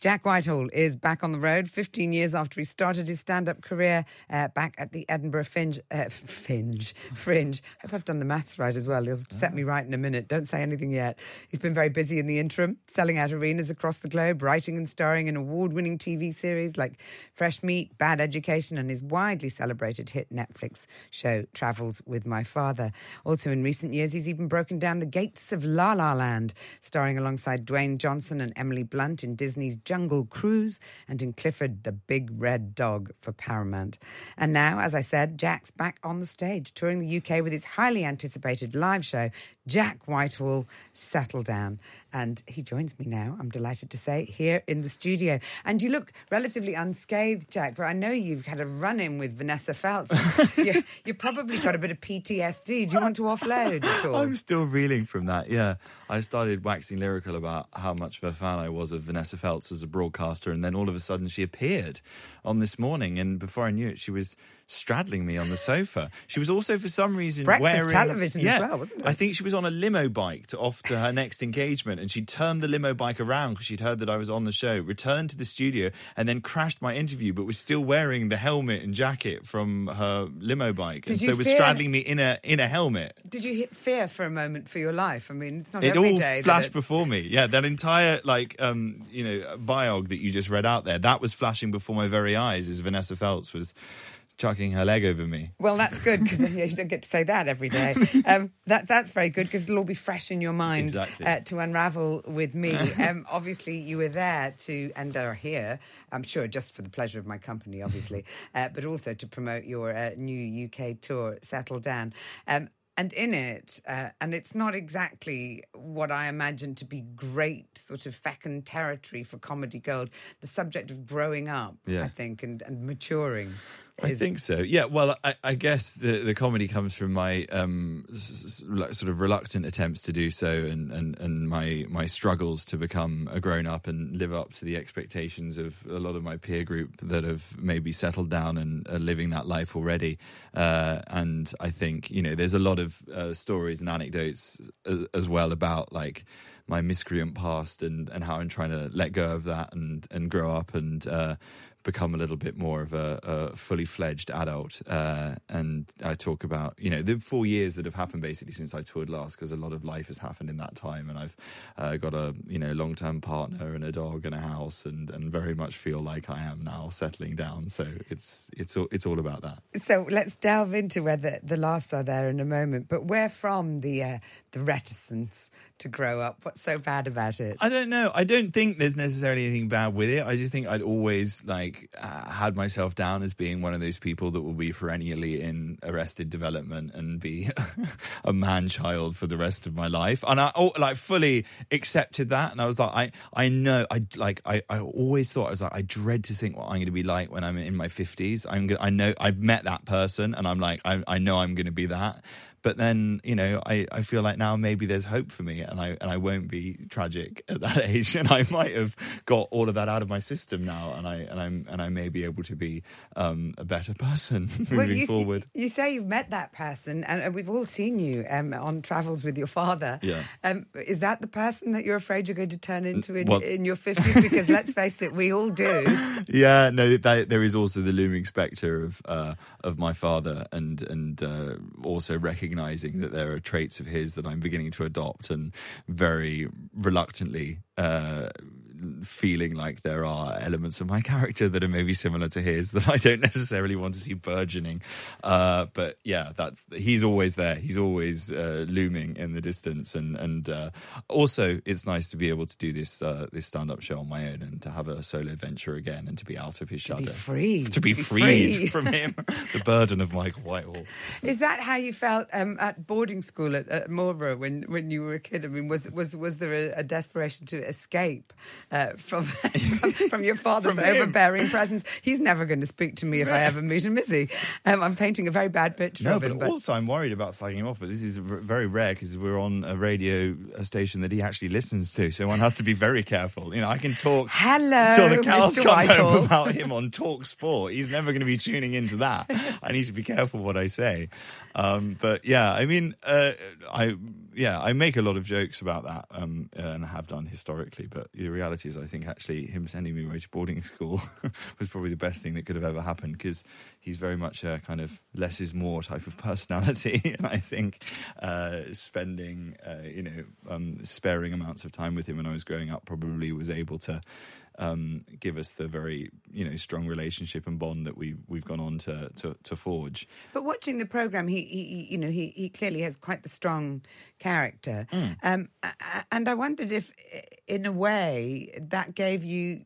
Jack Whitehall is back on the road 15 years after he started his stand up career uh, back at the Edinburgh Fringe. Uh, Fringe. Fringe. Hope I've done the maths right as well. He'll set me right in a minute. Don't say anything yet. He's been very busy in the interim, selling out arenas across the globe, writing and starring in award winning TV series like Fresh Meat, Bad Education, and his widely celebrated hit Netflix show Travels with My Father. Also, in recent years, he's even broken down the gates of La La Land, starring alongside Dwayne Johnson and Emily Blunt in Disney's Jungle Cruise and in Clifford the Big Red Dog for Paramount. And now, as I said, Jack's back on the stage, touring the UK with his highly anticipated live show, Jack Whitehall Settle Down. And he joins me now, I'm delighted to say, here in the studio. And you look relatively unscathed, Jack, but I know you've had a run in with Vanessa Feltz. you, you've probably got a bit of PTSD. Do you want to offload at all? I'm still reeling from that. Yeah, I started waxing lyrical about how much of a fan I was of Vanessa Feltz as a broadcaster, and then all of a sudden she appeared on this morning, and before I knew it, she was straddling me on the sofa. She was also, for some reason, Breakfast wearing television as yeah, well, wasn't it? I think she was on a limo bike to off to her next engagement, and she turned the limo bike around because she'd heard that I was on the show. Returned to the studio and then crashed my interview, but was still wearing the helmet and jacket from her limo bike, Did and so was fear- straddling me in a in a helmet. Did you hit fear for a moment for your life? I mean, it's not it every all day that flashed it- before me. Yeah, that entire like um, you know biog that you just read out there, that was flashing before my very eyes as Vanessa Feltz was chucking her leg over me. Well, that's good because you don't get to say that every day. Um, that that's very good because it'll all be fresh in your mind Exactly. uh, to unravel with me. Um, obviously, you were there to and are here. I'm sure just for the pleasure of my company, obviously, uh, but also to promote your uh, new UK tour, Settle Down. Um, and in it, uh, and it's not exactly what I imagine to be great sort of fecund territory for comedy gold. The subject of growing up, Yeah. I think, and, and maturing. I think so. Yeah. Well, I, I guess the, the comedy comes from my um, s- s- sort of reluctant attempts to do so, and, and, and my my struggles to become a grown up and live up to the expectations of a lot of my peer group that have maybe settled down and are living that life already. Uh, and I think you know, there's a lot of uh, stories and anecdotes as, as well about like my miscreant past and, and how I'm trying to let go of that and, and grow up and uh, become a little bit more of a, a fully fledged adult. Uh, and I talk about, you know, the four years that have happened basically since I toured last because a lot of life has happened in that time. And I've uh, got a, you know, long term partner and a dog and a house and, and very much feel like I am now settling down. So it's, it's, all, it's all about that. So let's delve into where the, the laughs are there in a moment. But where from the uh, the reticence to grow up? What's so bad about it? I don't know. I don't think there's necessarily anything bad with it. I just think I'd always like uh, had myself down as being one of those people that will be perennially in arrested development and be a man child for the rest of my life. And I oh, like fully accepted that. And I was like, I I know. I like. I I always thought I was like, I dread to think what I'm going to be like when I'm in my fifties. I'm gonna, I know I've met that person, and I'm like, I I know I'm going to be that. But then, you know, I, I feel like now maybe there's hope for me and I and I won't be tragic at that age and I might have got all of that out of my system now and I and I'm and I may be able to be um, a better person moving Well, you, forward. You say you've met that person, and, we've all seen you um, on travels with your father. Yeah. Um, is that the person that you're afraid you're going to turn into in, well- in your 50s? Because let's face it, we all do. yeah, no, that, there is also the looming spectre of uh, of my father, and and uh, also recognizing that there are traits of his that I'm beginning to adopt, and very reluctantly uh, feeling like there are elements of my character that are maybe similar to his that I don't necessarily want to see burgeoning. Uh, but yeah, that's he's always there. He's always uh, looming in the distance, and and uh, also it's nice to be able to do this uh, this stand up show on my own and to have a solo venture again and to be out of his To be shadow, free. to be, To be freed free. from him, the burden of Michael Whitehall. Is that how you felt um, at boarding school at, at Marlborough when, when you were a kid? I mean, was was was there a, a desperation to escape uh, from, from your father's From overbearing presence? He's never going to speak to me if I ever meet him, is he? Um, I'm painting a very bad picture No, of him. but also I'm worried about slagging him off. But this is very rare because we're on a radio station that he actually listens to, so one has to be very careful. You know, I can talk Hello, until the cows Mr. come Whitehall. home about him on Talk Sport. He's never going to be tuning into that. I need to be careful what I say. Um, but yeah, I mean, uh, I yeah, I make a lot of jokes about that um, and have done historically. But the reality is, I think actually him sending me away to boarding school was probably the best thing that could have ever happened because he's very much a kind of less is more type of personality, and I think uh, spending uh, you know um, sparing amounts of time with him when I was growing up probably was able to um, give us the very you know strong relationship and bond that we we've gone on to to, to forge. But watching the program, he, he you know, he, he clearly has quite the strong character, um, a- a- and I wondered if, in a way, that gave you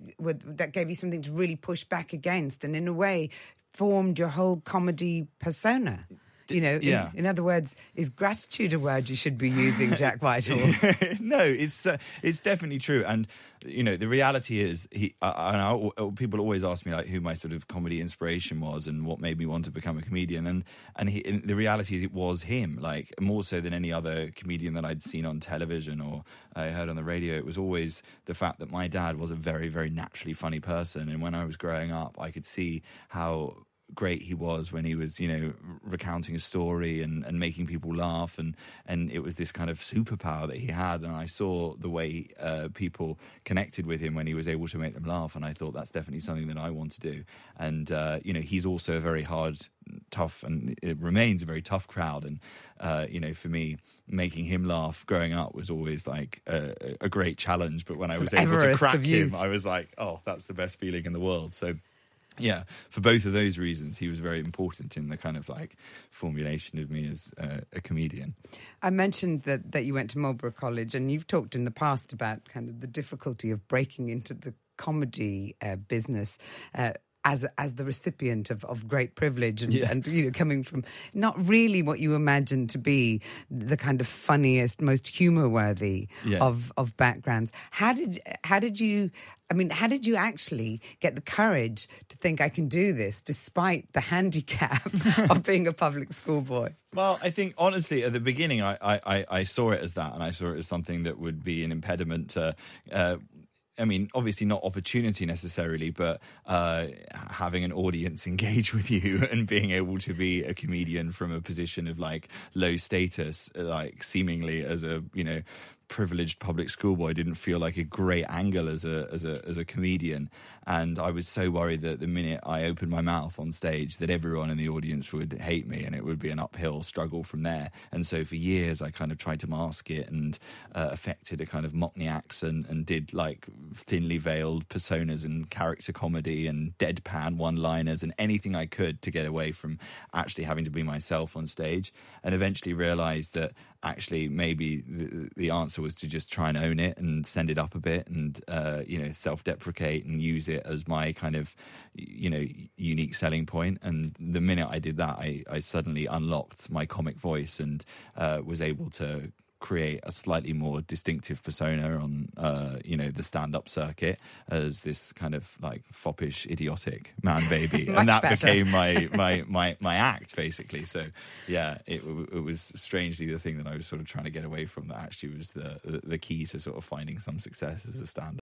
that gave you something to really push back against, and in a way, formed your whole comedy persona. You know, in- yeah. in, other words, is gratitude a word you should be using, Jack Whitehall? no, it's uh, it's definitely true, and you know the reality is he. Uh, and I, people always ask me like who my sort of comedy inspiration was and what made me want to become a comedian, and and, he, and the reality is it was him, like more so than any other comedian that I'd seen on television or I heard on the radio. It was always the fact that my dad was a very very naturally funny person, and when I was growing up, I could see how great he was when he was, you know, recounting a story and, and making people laugh, and and it was this kind of superpower that he had. And I saw the way uh, people connected with him when he was able to make them laugh, and I thought that's definitely something that I want to do. And uh, you know, he's also a very hard, tough, and it remains a very tough crowd. And uh, you know, for me, making him laugh growing up was always like a, a great challenge. But when I was able to crack him. I was like, oh, that's the best feeling in the world. So yeah, for both of those reasons, he was very important in the kind of like formulation of me as uh, a comedian. I mentioned that, that you went to Marlborough College, and you've talked in the past about kind of the difficulty of breaking into the comedy uh, business. Uh, as as the recipient of, of great privilege and, Yeah. and you know coming from not really what you imagine to be the kind of funniest, most humor worthy Yeah. of of backgrounds. How did how did you? I mean, how did you actually get the courage to think I can do this despite the handicap of being a public school boy? Well, I think honestly, at the beginning, I, I, I- saw it as that, and I saw it as something that would be an impediment to. Uh, I mean, obviously not opportunity necessarily, but uh, having an audience engage with you and being able to be a comedian from a position of like low status, like seemingly as a you know privileged public schoolboy didn't feel like a great angle as a as a as a comedian. And I was so worried that the minute I opened my mouth on stage that everyone in the audience would hate me and it would be an uphill struggle from there. And so for years I kind of tried to mask it and uh, affected a kind of mockney accent and did like thinly veiled personas and character comedy and deadpan one liners and anything I could to get away from actually having to be myself on stage. And eventually realized that actually maybe the, the answer was to just try and own it and send it up a bit and uh, you know self-deprecate and use it as my kind of you know unique selling point. And the minute i did that i, I suddenly unlocked my comic voice and uh, was able to create a slightly more distinctive persona on uh, you know the stand-up circuit as this kind of like foppish idiotic man baby. And that better. became my my my my act basically. So yeah it, it was strangely the thing that i was sort of trying to get away from that actually was the the, key to sort of finding some success as a stand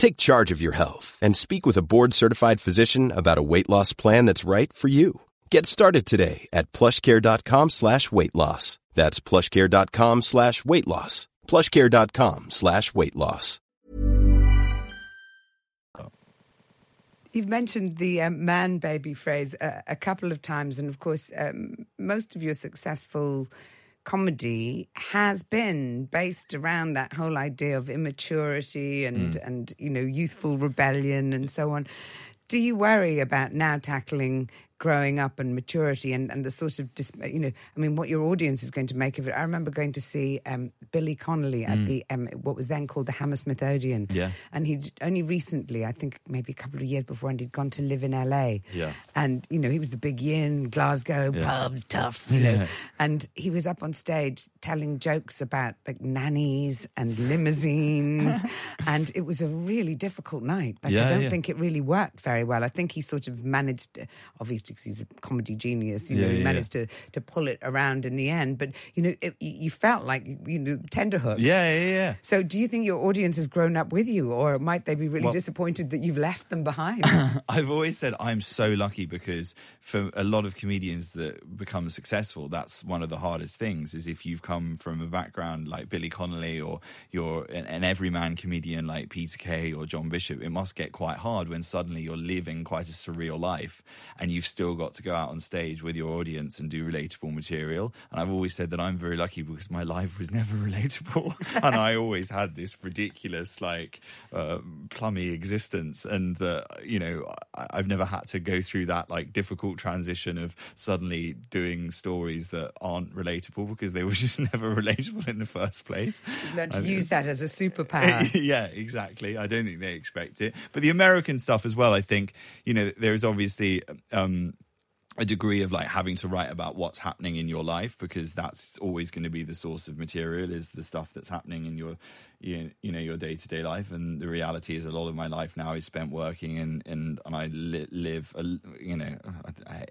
Take charge of your health and speak with a board-certified physician about a weight loss plan that's right for you. Get started today at plushcare.com slash weight loss. That's plushcare.com slash weight loss. plushcare.com slash weight loss. You've mentioned the um, man baby phrase a, a couple of times, and of course, um, most of your successful comedy has been based around that whole idea of immaturity and mm. and you know youthful rebellion and so on. Do you worry about now tackling growing up and maturity and, and the sort of dis- you know I mean what your audience is going to make of it? I remember going to see um, Billy Connolly at the um, what was then called the Hammersmith Odeon, Yeah. and he only recently, I think maybe a couple of years before, and he'd gone to live in LA. Yeah. And, you know, he was the big yin, Glasgow, Yeah. pubs, tough, you know. And he was up on stage telling jokes about like nannies and limousines. and it was a really difficult night. Like, I don't yeah. think it really worked very well. I think he sort of managed, obviously, 'cause he's a comedy genius, you know, he yeah, managed to, to pull it around in the end. But, you know, it, you felt like, you know, tenderhooks. Yeah, yeah, yeah. So, do you think your audience has grown up with you, or might they be really Well- disappointed that you've left them behind? I've always said I'm so lucky because for a lot of comedians that become successful, that's one of the hardest things. Is if you've come from a background like Billy Connolly or you're an, an everyman comedian like Peter Kay or John Bishop, it must get quite hard when suddenly you're living quite a surreal life and you've still got to go out on stage with your audience and do relatable material. And I've always said that I'm very lucky because my life was never relatable, and I always had this ridiculous like uh, plummy existence, and that you know I, I've never had to go through that like difficult transition of suddenly doing stories that aren't relatable because they were just never relatable in the first place. Learn to I- use that as a superpower. yeah, exactly. I don't think they expect it. But the American stuff as well, I think, you know, there is obviously um, a degree of like having to write about what's happening in your life because that's always going to be the source of material is the stuff that's happening in your you, know your day-to-day life and the reality is a lot of my life now is spent working and and, and I li- live a, you know I, I,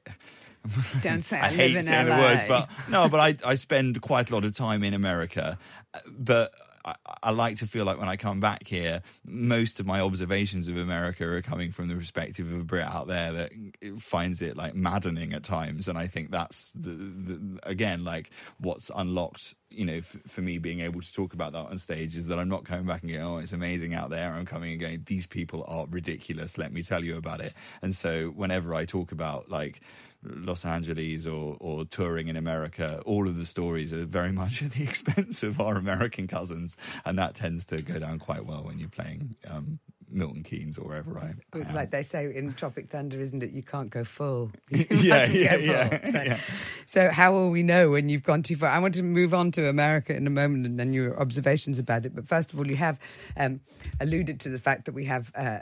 Don't say I I, hate live in saying LA. the words, but no, but I, I spend quite a lot of time in America. Uh, But I, I like to feel like when I come back here, most of my observations of America are coming from the perspective of a Brit out there that finds it like maddening at times. And I think that's the, the again like what's unlocked. You know, f- for me being able to talk about that on stage is that I'm not coming back and going, "Oh, it's amazing out there." I'm coming and going, "These people are ridiculous. Let me tell you about it." And so, whenever I talk about like Los Angeles or, or touring in America, all of the stories are very much at the expense of our American cousins, and that tends to go down quite well when you're playing um, Milton Keynes or wherever I. I It's am. like they say in Tropic Thunder, isn't it? You can't go full. Yeah, yeah, yeah. So, yeah. so how will we know when you've gone too far? I want to move on to America in a moment and then your observations about it. But first of all, you have um, alluded to the fact that we have uh,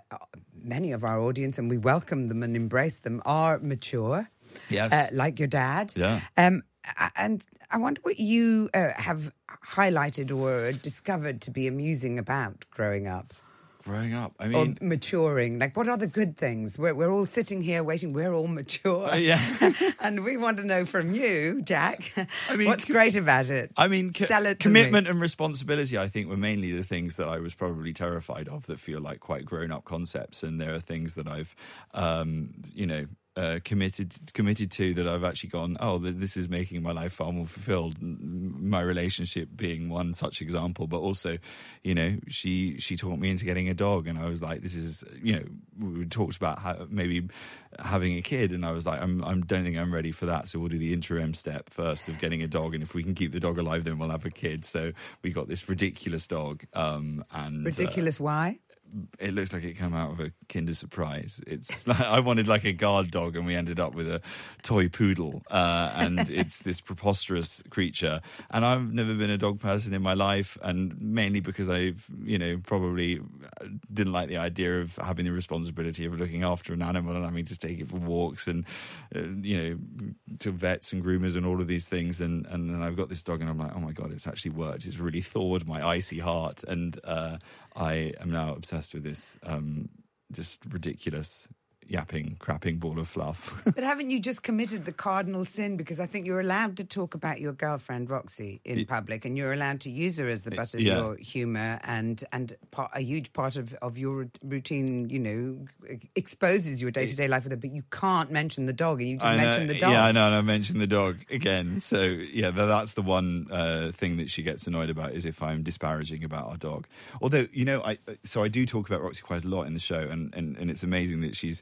many of our audience, and we welcome them and embrace them, are mature. Yes. uh, like your dad. Yeah. Um, and I wonder what you uh, have highlighted or discovered to be amusing about growing up. Growing up. I or mean, maturing? Like, what are the good things? We're, we're all sitting here waiting. We're all mature. Uh, yeah. and we want to know from you, Jack, I mean, what's great about it? I mean, co- Sell it commitment and responsibility, I think, were mainly the things that I was probably terrified of that feel like quite grown up concepts. And there are things that I've, um, you know, uh, committed committed to that I've actually gone. Oh, this is making my life far more fulfilled. My relationship being one such example, but also, you know, she she taught me into getting a dog, and I was like, this is, you know, we talked about how, maybe having a kid, and I was like, I'm I don't think I'm ready for that. So we'll do the interim step first of getting a dog, and if we can keep the dog alive, then we'll have a kid. So we got this ridiculous dog, um, and uh, Ridiculous. Why? It looks like it came out of a Kinder Surprise. It's like, I wanted like a guard dog, and we ended up with a toy poodle, uh, and it's this preposterous creature. And I've never been a dog person in my life, and mainly because I've you know probably didn't like the idea of having the responsibility of looking after an animal and having to take it for walks and uh, you know to vets and groomers and all of these things. And and then I've got this dog, and I'm like, oh my god, it's actually worked. It's really thawed my icy heart, and uh, I am now obsessed with this um, just ridiculous yapping, crapping ball of fluff. But haven't you just committed the cardinal sin? Because I think you're allowed to talk about your girlfriend Roxy in public, and you're allowed to use her as the butt of yeah. your humour, and and part, a huge part of, of your routine, you know, exposes your day to day life with her. But you can't mention the dog, and you just mentioned the dog. Yeah, I know, and I mentioned the dog again. So yeah, that's the one uh, thing that she gets annoyed about is if I'm disparaging about our dog. Although you know, I so I do talk about Roxy quite a lot in the show, and and, and it's amazing that she's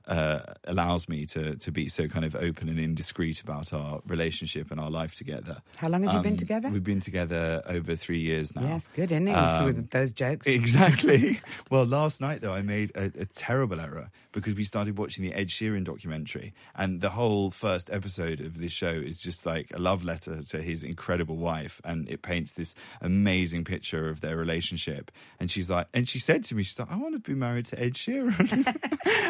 uh, allows me to to be so kind of open and indiscreet about our relationship and our life together. How long have you been Um, together? We've been together over three years now. Yes, good innings Um, with those jokes. Exactly. well, last night though, I made a, a terrible error because we started watching the Ed Sheeran documentary, and the whole first episode of this show is just like a love letter to his incredible wife, and it paints this amazing picture of their relationship. And she's like, and she said to me, she's like, I want to be married to Ed Sheeran.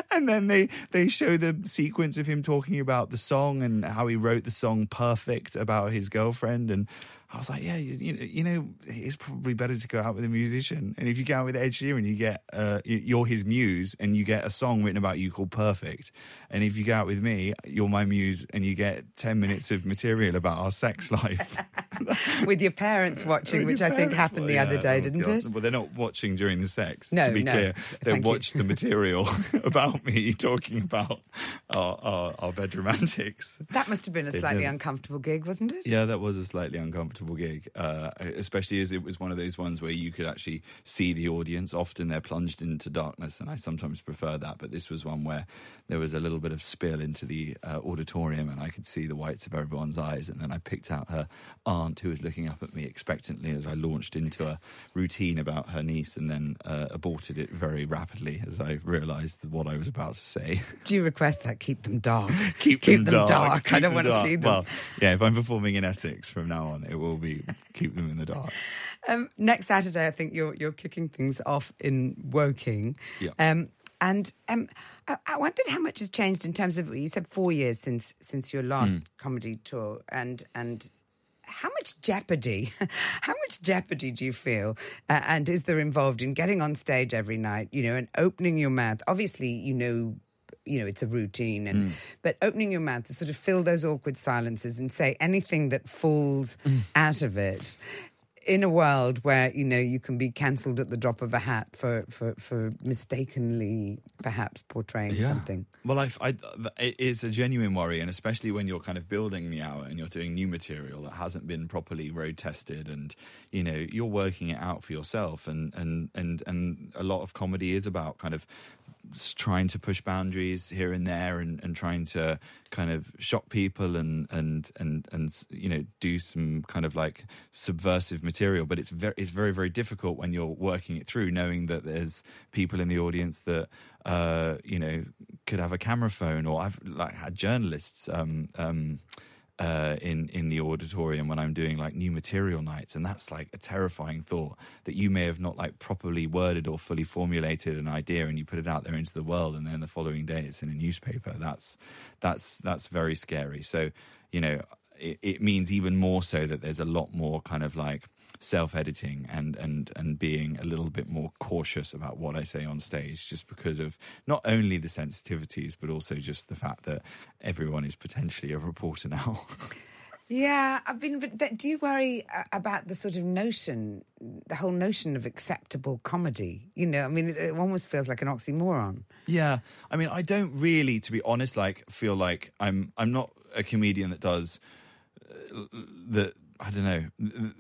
and then they they show the sequence of him talking about the song and how he wrote the song "Perfect" about his girlfriend and. I was like, yeah, you, you know, you know, it's probably better to go out with a musician. And if you go out with Ed Sheeran, you get, uh, you- you're his muse, and you get a song written about you called "Perfect." And if you go out with me, you're my muse, and you get ten minutes of material about our sex life. with your parents watching, With which I think happened the Well, other yeah, day, oh, didn't God. it? Well, they're not watching during the sex. No, to be no. clear, they Thank watched the material about me talking about our, our, our bedroom antics. That must have been a slightly never- uncomfortable gig, wasn't it? Yeah, that was a slightly uncomfortable gig, uh, especially as it was one of those ones where you could actually see the audience. Often they're plunged into darkness, and I sometimes prefer that. But this was one where there was a little bit of spill into the uh, auditorium, and I could see the whites of everyone's eyes. And then I picked out her aunt, who was looking up at me expectantly as I launched into a routine about her niece, and then uh, aborted it very rapidly as I realised what I was about to say. Do you request that? Keep them dark. keep, them, them, dark. Keep I don't want to see them. Well, yeah, if I'm performing in Essex from now on, it will be keep them in the dark. Um, next Saturday, I think you're you're kicking things off in Woking. Yeah. Um, and um, I, I wondered how much has changed in terms of you said four years since since your last Hmm. comedy tour, and and how much jeopardy, how much jeopardy do you feel, uh, and is there involved in getting on stage every night, you know, and opening your mouth? Obviously, you know. You know, it's a routine, and Hmm. but opening your mouth to sort of fill those awkward silences and say anything that falls Hmm. out of it in a world where you know you can be cancelled at the drop of a hat for for for mistakenly perhaps portraying something Well, I, I, it is a genuine worry, and especially when you're kind of building the hour and you're doing new material that hasn't been properly road tested, and you know you're working it out for yourself, and and and and a lot of comedy is about kind of trying to push boundaries here and there, and, and trying to kind of shock people, and and and and you know do some kind of like subversive material. But it's very it's very very difficult when you're working it through, knowing that there's people in the audience that uh, you know could have a camera phone, or I've like had journalists. Um, um, uh, in in the auditorium when I'm doing like new material nights, and that's like a terrifying thought that you may have not like properly worded or fully formulated an idea, and you put it out there into the world, and then the following day it's in a newspaper. That's that's that's very scary. So you know, it, it means even more so that there's a lot more kind of like self-editing and and and being a little bit more cautious about what I say on stage, just because of not only the sensitivities but also just the fact that everyone is potentially a reporter now. Yeah, I mean, but do you worry uh, about the sort of notion, the whole notion of acceptable comedy? You know, I mean, it, it almost feels like an oxymoron. Yeah, I mean, I don't really, to be honest, like feel like I'm. I'm not a comedian that does uh, the. I don't know.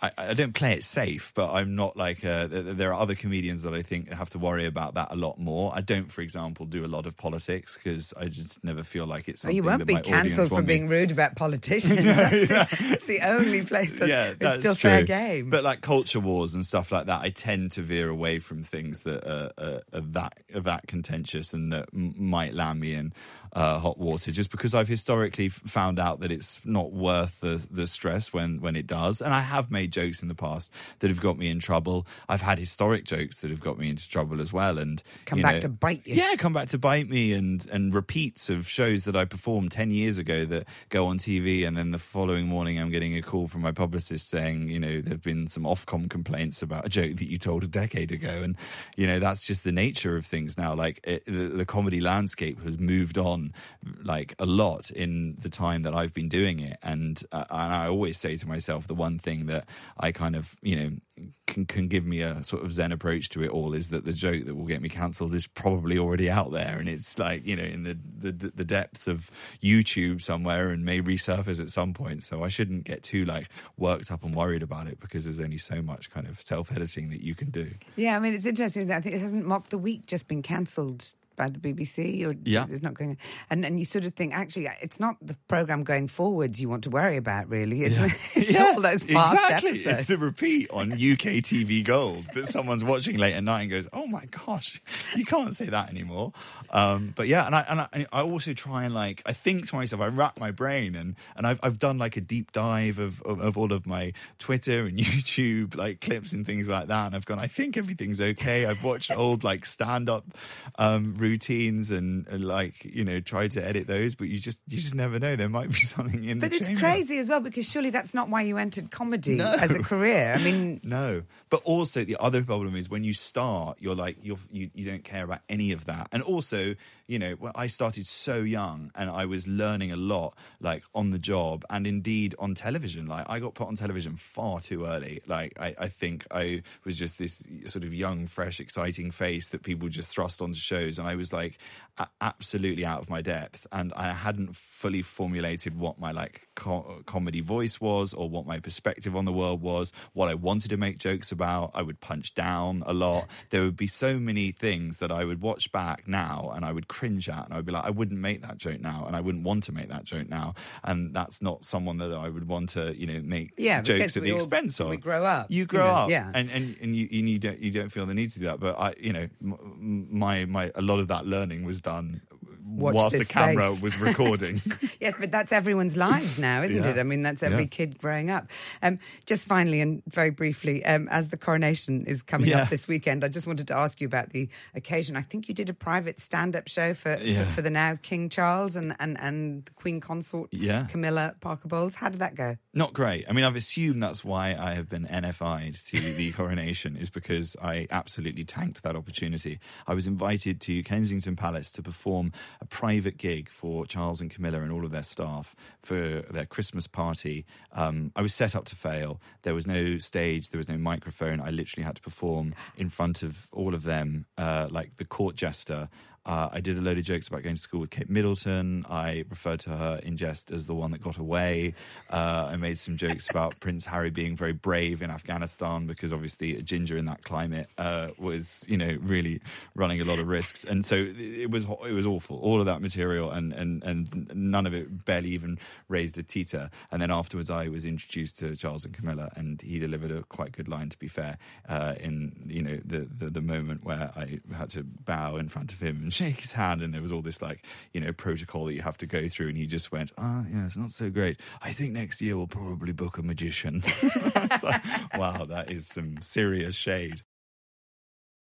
I, I don't play it safe, but I'm not like uh, there are other comedians that I think have to worry about that a lot more. I don't, for example, do a lot of politics because I just never feel like it's. Well, you won't be cancelled for being rude about politicians. no, that's, yeah. the, that's, the, only place that yeah, it's still true. fair game. But like culture wars and stuff like that, I tend to veer away from things that are, are, are that are that contentious and that m- might land me in uh, hot water, just because I've historically found out that it's not worth the the stress when when it does, and I have made made jokes in the past that have got me in trouble. I've had historic jokes that have got me into trouble as well, and come back know, to bite you. Yeah, come back to bite me, and and repeats of shows that I performed ten years ago that go on TV, and then the following morning I'm getting a call from my publicist saying, you know, there've been some Ofcom complaints about a joke that you told a decade ago, and you know that's just the nature of things now. Like it, the, the comedy landscape has moved on like a lot in the time that I've been doing it, and uh, and I always say to myself the one thing that I kind of, you know, can, can give me a sort of zen approach to it all is that the joke that will get me cancelled is probably already out there. And it's like you know in the, the the depths of YouTube somewhere and may resurface at some point. So I shouldn't get too like worked up and worried about it because there's only so much kind of self editing that you can do. Yeah I mean it's interesting I think it hasn't Mock the Week just been cancelled by the BBC or yeah. it's not going and and you sort of think actually it's not the program going forwards you want to worry about really it's, yeah. it's yeah. all those past exactly episodes. it's the repeat on UK TV Gold that someone's watching late at night and goes oh my gosh you can't say that anymore um, but yeah and I and I, I, also try and like I think to myself I wrap my brain and and I've, I've done like a deep dive of, of, of all of my Twitter and YouTube like clips and things like that and I've gone I think everything's okay I've watched old like stand up um, routines and, and, like you know try to edit those, but you just you just never know. There might be something in. But the it's chamber. crazy as well because surely that's not why you entered comedy no. as a career. I mean, no. But also the other problem is when you start, you're like you're you, you don't care about any of that, and also you know well, I started so young and I was learning a lot like on the job and indeed on television. Like I got put on television far too early. Like I, I think I was just this sort of young, fresh, exciting face that people just thrust onto shows, and I was like absolutely out of my depth, and I hadn't fully formulated what my like co- comedy voice was, or what my perspective on the world was, what I wanted to make jokes about. I would punch down a lot. There would be so many things that I would watch back now, and I would cringe at, and I would be like, I wouldn't make that joke now, and I wouldn't want to make that joke now, and that's not someone that I would want to, you know, make yeah, jokes at the all, expense of. We grow up. You grow you know, up, yeah, and and and you, and you don't you don't feel the need to do that. But I, you know, my my a lot of that learning was done Watch whilst the camera space. was recording. yes, but that's everyone's lives now, isn't Yeah. it? I mean, that's every Yeah. kid growing up. Um, just finally and very briefly, um, as the coronation is coming Yeah. up this weekend, I just wanted to ask you about the occasion. I think you did a private stand-up show for for the now King Charles and and and the Queen Consort Yeah. Camilla Parker Bowles. How did that go? Not great. I mean, I've assumed that's why I have been NFI'd to the coronation, is because I absolutely tanked that opportunity. I was invited to Kensington Palace to perform a private gig for Charles and Camilla and all of their staff for their Christmas party. Um, I was set up to fail. There was no stage, there was no microphone. I literally had to perform in front of all of them, uh, like the court jester. Uh, I did a load of jokes about going to school with Kate Middleton. I referred to her in jest as the one that got away. Uh, I made some jokes about Prince Harry being very brave in Afghanistan because obviously a ginger in that climate uh, was, you know, really running a lot of risks. And so it was it was awful. All of that material and and and none of it barely even raised a teeter. And then afterwards, I was introduced to Charles and Camilla, and he delivered a quite good line. To be fair, uh, in you know the, the the moment where I had to bow in front of him and shake his hand, and there was all this like you know protocol that you have to go through, and he just went, "Ah, yeah, it's not so great. I think next year we'll probably book a magician." Like, wow, that is some serious shade.